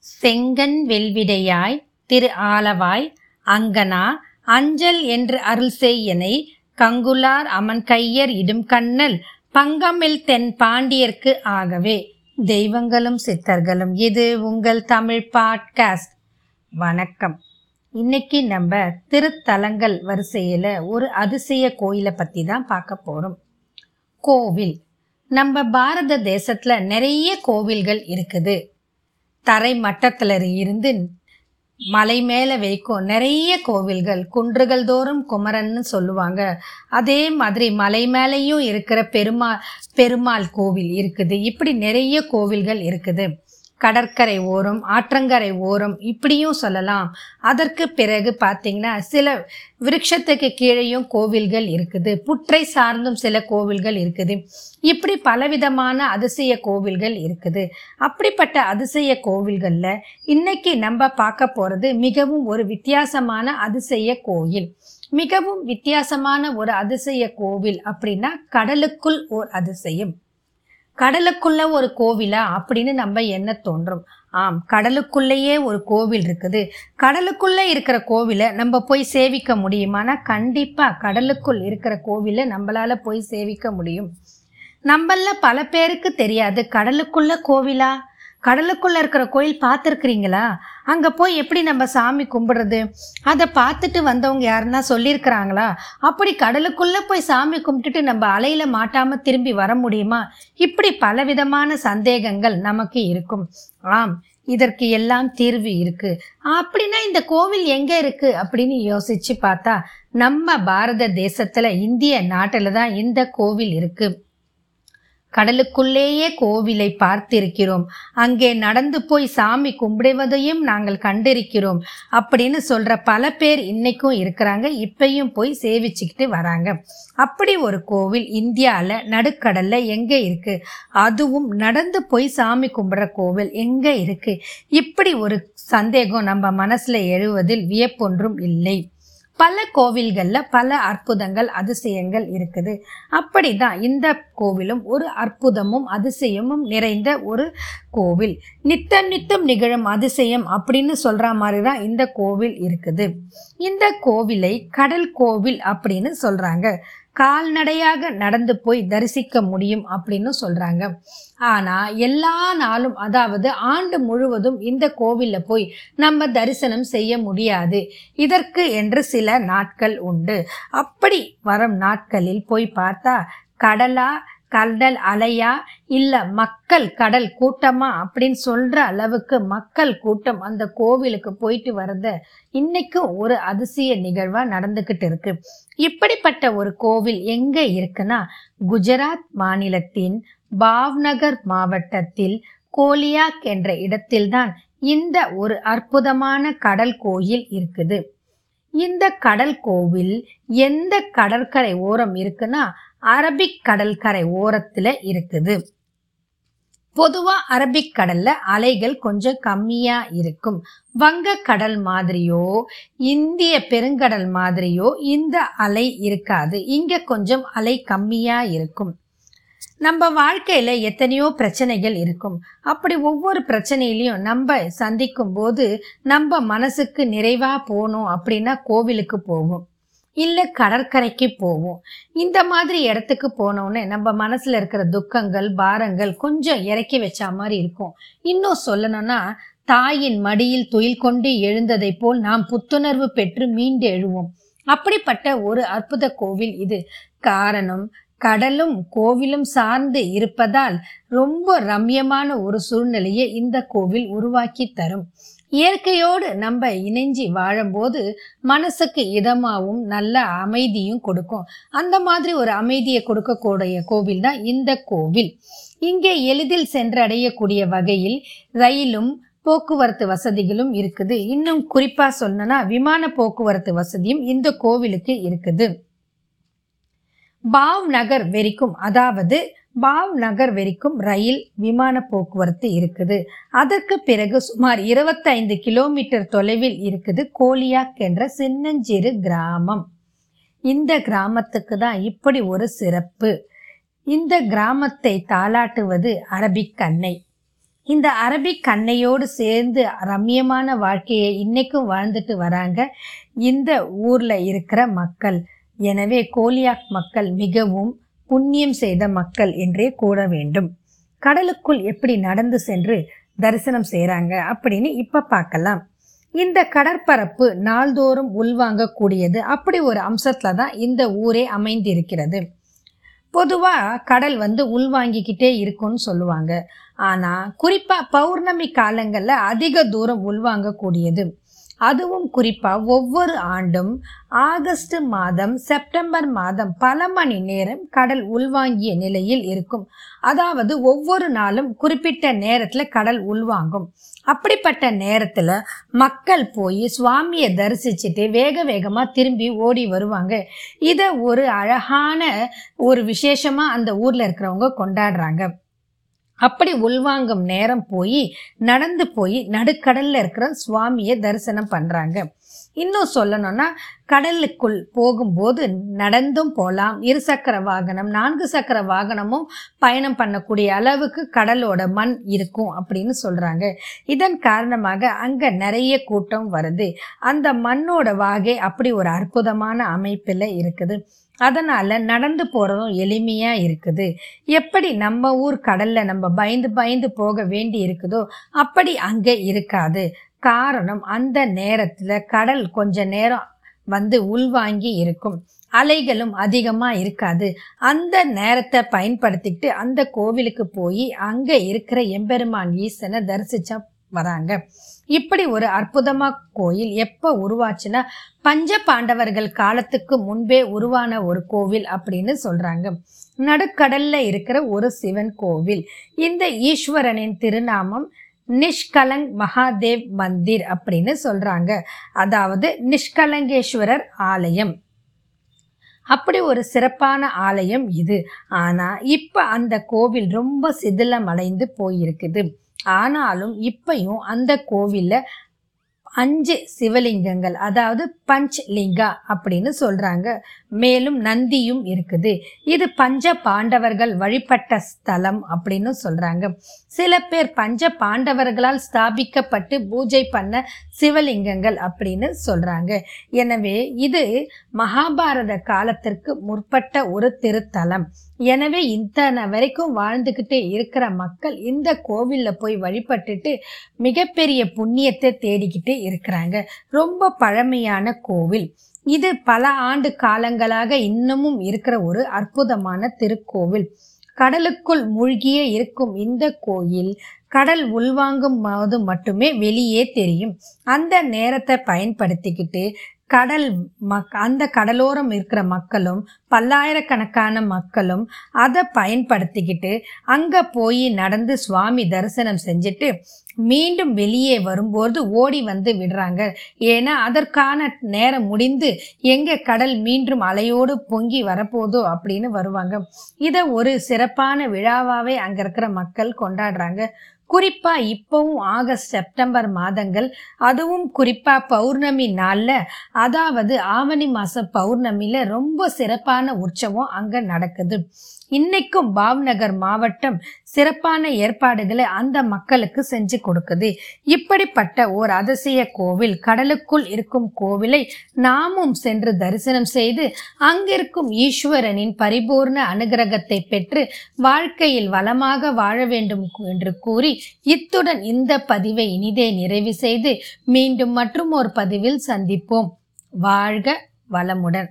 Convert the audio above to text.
செங்கன் வெல்விடையாய் திரு ஆலவாய் அங்கனா அஞ்சல் என்று அருள் செய்யனை கங்குலார் அமன் கையர் இடும் கண்ணல் பங்கமில் தென் பாண்டியர்க்கு ஆகவே. தெய்வங்களும் சித்தர்களும் இது உங்கள் தமிழ் பாட்காஸ்ட். வணக்கம். இன்னைக்கு நம்ம திருத்தலங்கள் வரிசையில் ஒரு அதிசய கோயிலை பற்றி தான் பார்க்க போகிறோம் கோவில். நம்ம பாரத தேசத்துல நிறைய கோவில்கள் இருக்குது. தரை மட்டத்தில் இருந்து மலை மேலே வைக்கும் நிறைய கோவில்கள் குன்றுகள் தோறும் குமரன்னு சொல்லுவாங்க. அதே மாதிரி மலை மேலேயும் இருக்கிற பெருமாள் பெருமாள் கோவில் இருக்குது. இப்படி நிறைய கோவில்கள் இருக்குது. கடற்கரை ஓரம் ஆற்றங்கரை ஓரம் இப்படியும் சொல்லலாம். அதற்கு பிறகு பார்த்தீங்கன்னா சில விருட்சத்துக்கு கீழேயும் கோவில்கள் இருக்குது. புற்றை சார்ந்தும் சில கோவில்கள் இருக்குது. இப்படி பலவிதமான அதிசய கோவில்கள் இருக்குது. அப்படிப்பட்ட அதிசய கோவில்களில் இன்னைக்கு நம்ம பார்க்க போகிறது மிகவும் ஒரு வித்தியாசமான அதிசய கோயில். மிகவும் வித்தியாசமான ஒரு அதிசய கோவில் அப்படின்னா கடலுக்குள் ஓர் அதிசயம். கடலுக்குள்ள ஒரு கோவிலா? அப்படின்னு நம்ம என்ன தோன்றும்? ஆம் கடலுக்குள்ளேயே ஒரு கோவில் இருக்குது. கடலுக்குள்ளே இருக்கிற கோவிலை நம்ம போய் சேவிக்க முடியுமானா கண்டிப்பாக கடலுக்குள் இருக்கிற கோவிலை நம்மளால போய் சேவிக்க முடியும். நம்மள பல பேருக்கு தெரியாது. கடலுக்குள்ள கோவிலா? கடலுக்குள்ளே இருக்கிற கோயில் பார்த்துருக்குறீங்களா? அங்கே போய் எப்படி நம்ம சாமி கும்பிட்றது? அதை பார்த்துட்டு வந்தவங்க யாருன்னா சொல்லியிருக்கிறாங்களா? அப்படி கடலுக்குள்ளே போய் சாமி கும்பிட்டுட்டு நம்ம அலையில் மாட்டாமல் திரும்பி வர முடியுமா? இப்படி பலவிதமான சந்தேகங்கள் நமக்கு இருக்கும். ஆம் இதற்கு எல்லாம் தீர்வு இருக்கு. அப்படின்னா இந்த கோவில் எங்க இருக்கு? அப்படின்னு யோசிச்சு பார்த்தா நம்ம பாரத தேசத்துல இந்திய நாட்டில் தான் இந்த கோவில் இருக்கு. கடலுக்குள்ளேயே கோவிலை பார்த்திருக்கிறோம். அங்கே நடந்து போய் சாமி கும்பிடுவதையும் நாங்கள் கண்டிருக்கிறோம். அப்படின்னு சொல்ற பல பேர் இன்னைக்கும் இருக்கிறாங்க. இப்பையும் போய் சேவிச்சுக்கிட்டு வராங்க. அப்படி ஒரு கோவில் இந்தியாவில் நடுக்கடல்ல எங்க இருக்கு? அதுவும் நடந்து போய் சாமி கும்பிடுற கோவில் எங்க இருக்கு? இப்படி ஒரு சந்தேகம் நம்ம மனசுல எழுவதில் வியப்பொன்றும் இல்லை. பல கோவில்களில் பல அற்புதங்கள் அதிசயங்கள் இருக்குது. அப்படிதான் இந்த கோவிலும் ஒரு அற்புதமும் அதிசயமும் நிறைந்த ஒரு கோவில். நித்தம் நித்தம் நிகழும் அதிசயம் அப்படின்னு சொல்கிற மாதிரி தான் இந்த கோவில் இருக்குது. இந்த கோவிலை கடல் கோவில் அப்படின்னு சொல்கிறாங்க கால்நடையாக நடந்து போய் தரிசிக்க முடியும் அப்படின்னு சொல்றாங்க. ஆனா எல்லா நாளும் அதாவது ஆண்டு முழுவதும் இந்த கோவில்ல போய் நம்ம தரிசனம் செய்ய முடியாது. இதற்கு என்று சில நாட்கள் உண்டு. அப்படி வரும் நாட்களில் போய் பார்த்தா கடலா கடல் அலையா இல்ல மக்கள் கடல் கூட்டமா அப்படின்னு சொல்ற அளவுக்கு மக்கள் கூட்டம் அந்த கோவிலுக்கு போயிட்டு வரத இன்னைக்கும் ஒரு அதிசய நிகழ்வா நடந்துகிட்டு இருக்கு. இப்படிப்பட்ட ஒரு கோவில் எங்க இருக்குன்னா குஜராத் மாநிலத்தின் பாவ்நகர் மாவட்டத்தில் கோலியாக் என்ற இடத்தில்தான் இந்த ஒரு அற்புதமான கடல் கோயில் இருக்குது. இந்த கடல் கோவில் எந்த கடற்கரை ஓரம் இருக்குன்னா அரபிக் கடற்கரை ஓரத்துல இருக்குது. பொதுவாக அரபிக் கடல்ல அலைகள் கொஞ்சம் கம்மியா இருக்கும். வங்க கடல் மாதிரியோ இந்திய பெருங்கடல் மாதிரியோ இந்த அலை இருக்காது. இங்க கொஞ்சம் அலை கம்மியா இருக்கும். நம்ம வாழ்க்கையில எத்தனையோ பிரச்சனைகள் இருக்கும். அப்படி ஒவ்வொரு பிரச்சனையிலையும் நம்ம சந்திக்கும் போது நம்ம மனசுக்கு நிறைவா போகணும் அப்படின்னா கோவிலுக்கு போகும். இல்லை கடற்கரைக்கு போவோம். இந்த மாதிரி இடத்துக்கு போனோடனே நம்ம மனசுல இருக்கிற துக்கங்கள் பாரங்கள் கொஞ்சம் இறக்கி வச்ச மாதிரி இருக்கும். இன்னும் சொல்லணும்னா தாயின் மடியில் துயில் கொண்டு எழுந்ததை போல் நாம் புத்துணர்வு பெற்று மீண்டு எழுவோம். அப்படிப்பட்ட ஒரு அற்புத கோவில் இது. காரணம் கடலும் கோவிலும் சார்ந்து இருப்பதால் ரொம்ப ரம்யமான ஒரு சூழ்நிலையை இந்த கோவில் உருவாக்கி தரும். இயற்கையோடு நம்ம இணைஞ்சி வாழும்போது மனசுக்கு இதமாகவும் நல்ல அமைதியும் கொடுக்கும். அந்த மாதிரி ஒரு அமைதியை கொடுக்கக்கூடிய கோவில் தான் இந்த கோவில். இங்கே எளிதில் சென்றடையக்கூடிய வகையில் ரயிலும் போக்குவரத்து வசதிகளும் இருக்குது. இன்னும் குறிப்பாக சொன்னனா விமான போக்குவரத்து வசதியும் இந்த கோவிலுக்கு இருக்குது. பாவ் நகர் வரைக்கும் அதாவது பாவ் நகர் வரைக்கும் ரயில் விமான போக்குவரத்து இருக்குது. அதற்கு பிறகு சுமார் இருபத்தைந்து கிலோமீட்டர் தொலைவில் இருக்குது கோலியாக் என்ற சின்னஞ்சிறு கிராமம். இந்த கிராமத்துக்கு தான் இப்படி ஒரு சிறப்பு. இந்த கிராமத்தை தாளாட்டுவது அரபிக் அன்னை இந்த அரபிக் கண்ணையோடு சேர்ந்து ரம்மியமான வாழ்க்கையை இன்னைக்கும் வாழ்ந்துட்டு வராங்க இந்த ஊர்ல இருக்கிற மக்கள். எனவே கோலியாக் மக்கள் மிகவும் புண்ணியம் செய்த மக்கள் என்றே கூற வேண்டும். கடலுக்குள் எப்படி நடந்து சென்று தரிசனம் செய்கிறாங்க அப்படின்னு இப்போ பார்க்கலாம். இந்த கடற்பரப்பு நாள்தோறும் உள்வாங்கக்கூடியது. அப்படி ஒரு அம்சத்தில் தான் இந்த ஊரே அமைந்திருக்கிறது. பொதுவாக கடல் வந்து உள்வாங்கிக்கிட்டே இருக்கும்னு சொல்லுவாங்க. ஆனால் குறிப்பாக பௌர்ணமி காலங்களில் அதிக தூரம் உள்வாங்கக்கூடியது. அதுவும் குறிப்பாக ஒவ்வொரு ஆண்டும் ஆகஸ்ட் மாதம் செப்டம்பர் மாதம் பல மணி நேரம் கடல் உள்வாங்கிய நிலையில் இருக்கும். அதாவது ஒவ்வொரு நாளும் குறிப்பிட்ட நேரத்தில் கடல் உள்வாங்கும். அப்படிப்பட்ட நேரத்தில் மக்கள் போய் சுவாமியை தரிசிச்சுட்டு வேக வேகமாக திரும்பி ஓடி வருவாங்க. இதை ஒரு அழகான ஒரு விசேஷமாக அந்த ஊரில் இருக்கிறவங்க கொண்டாடுறாங்க. அப்படி உள்வாங்கும் நேரம் போய் நடந்து போய் நடுக்கடல்ல இருக்கிற சுவாமியை தரிசனம் பண்றாங்க. இன்னும் சொல்லணும்னா கடலுக்குள் போகும்போது நடந்தும் போகலாம் இருசக்கர வாகனம் நான்கு சக்கர வாகனமும் பயணம் பண்ணக்கூடிய அளவுக்கு கடலோட மண் இருக்கும் அப்படின்னு சொல்கிறாங்க இதன் காரணமாக அங்கே நிறைய கூட்டம் வருது. அந்த மண்ணோட வாகை அப்படி ஒரு அற்புதமான அமைப்பில் இருக்குது. அதனால் நடந்து போகிறதும் எளிமையாக இருக்குது. எப்படி நம்ம ஊர் கடலில் நம்ம பயந்து பயந்து போக வேண்டி இருக்குதோ அப்படி அங்கே இருக்காது. காரணம் அந்த நேரத்துல கடல் கொஞ்ச நேரம் வந்து உள்வாங்கி இருக்கும். அலைகளும் அதிகமாக இருக்காது. அந்த நேரத்தை பயன்படுத்திக்கிட்டு அந்த கோவிலுக்கு போய் அங்கே இருக்கிற எம்பெருமான் ஈசனை தரிசிச்சா வராங்க. இப்படி ஒரு அற்புதமா கோயில் எப்போ உருவாச்சுன்னா பஞ்ச பாண்டவர்கள் காலத்துக்கு முன்பே உருவான ஒரு கோவில் அப்படின்னு சொல்றாங்க. நடுக்கடல்ல இருக்கிற ஒரு சிவன் கோவில். இந்த ஈஸ்வரனின் திருநாமம் நிஷ்கலங் மகாதேவ் மந்திர் அப்படின்னு சொல்றாங்க. அதாவது நிஷ்கலங்கேஸ்வரர் ஆலயம். அப்படி ஒரு சிறப்பான ஆலயம் இது. ஆனா இப்ப அந்த கோவில் ரொம்ப சிதிலம் அடைந்து போயிருக்குது. ஆனாலும் இப்பையும் அந்த கோவில்ல அஞ்சு சிவலிங்கங்கள் அதாவது பஞ்ச் லிங்கா அப்படின்னு சொல்றாங்க. மேலும் நந்தியும் இருக்குது. இது பஞ்ச பாண்டவர்கள் வழிபட்ட ஸ்தலம் அப்படின்னு சொல்றாங்க. சில பேர் பஞ்ச பாண்டவர்களால் ஸ்தாபிக்கப்பட்டு பூஜை பண்ண சிவலிங்கங்கள் அப்படின்னு சொல்றாங்க. எனவே இது மகாபாரத காலத்திற்கு முற்பட்ட ஒரு திருத்தலம். எனவே இத்தனை வரைக்கும் வாழ்ந்துக்கிட்டு இருக்கிற மக்கள் இந்த கோவிலில் போய் வழிபட்டுட்டு மிகப்பெரிய புண்ணியத்தை தேடிக்கிட்டு இருக்கிறாங்க. ரொம்ப பழமையான கோவில். இது பல ஆண்டு காலங்களாக இன்னமும் இருக்கிற ஒரு அற்புதமான திருக்கோவில். கடலுக்குள் மூழ்கியே இருக்கும் இந்த கோயில் கடல் உள்வாங்கும் போது மட்டுமே வெளியே தெரியும். அந்த நேரத்தை பயன்படுத்திக்கிட்டு கடல் மக் அந்த கடலோரம் இருக்கிற மக்களும் பல்லாயிரக்கணக்கான மக்களும் அதை பயன்படுத்திக்கிட்டு அங்கே போய் நடந்து சுவாமி தரிசனம் செஞ்சுட்டு மீண்டும் வெளியே வரும்போது ஓடி வந்து விடுறாங்க. ஏன்னா அதற்கான நேரம் முடிந்து எங்கே கடல் மீண்டும் அலையோடு பொங்கி வரப்போதோ அப்படின்னு வருவாங்க. இதை ஒரு சிறப்பான விழாவாகவே அங்கே இருக்கிற மக்கள் கொண்டாடுறாங்க. குறிப்பா இப்பவும் ஆகஸ்ட் செப்டம்பர் மாதங்கள் அதுவும் குறிப்பா பௌர்ணமி நாள்ல அதாவது ஆவணி மாச பௌர்ணமியில ரொம்ப சிறப்பான உற்சவம் அங்க நடக்குது. இன்னைக்கும் பாவ்நகர் மாவட்டம் சிறப்பான ஏற்பாடுகளை அந்த மக்களுக்கு செஞ்சு கொடுக்குது. இப்படிப்பட்ட ஓர் அதிசய கோவில் கடலுக்குள் இருக்கும் கோவிலை நாமும் சென்று தரிசனம் செய்து அங்கிருக்கும் ஈஸ்வரனின் பரிபூர்ண அனுகிரகத்தை பெற்று வாழ்க்கையில் வளமாக வாழ வேண்டும் என்று கூறி இத்துடன் இந்த பதிவை இனிதே நிறைவு செய்து மீண்டும் மற்றும் ஒரு பதிவில் சந்திப்போம். வாழ்க வளமுடன்.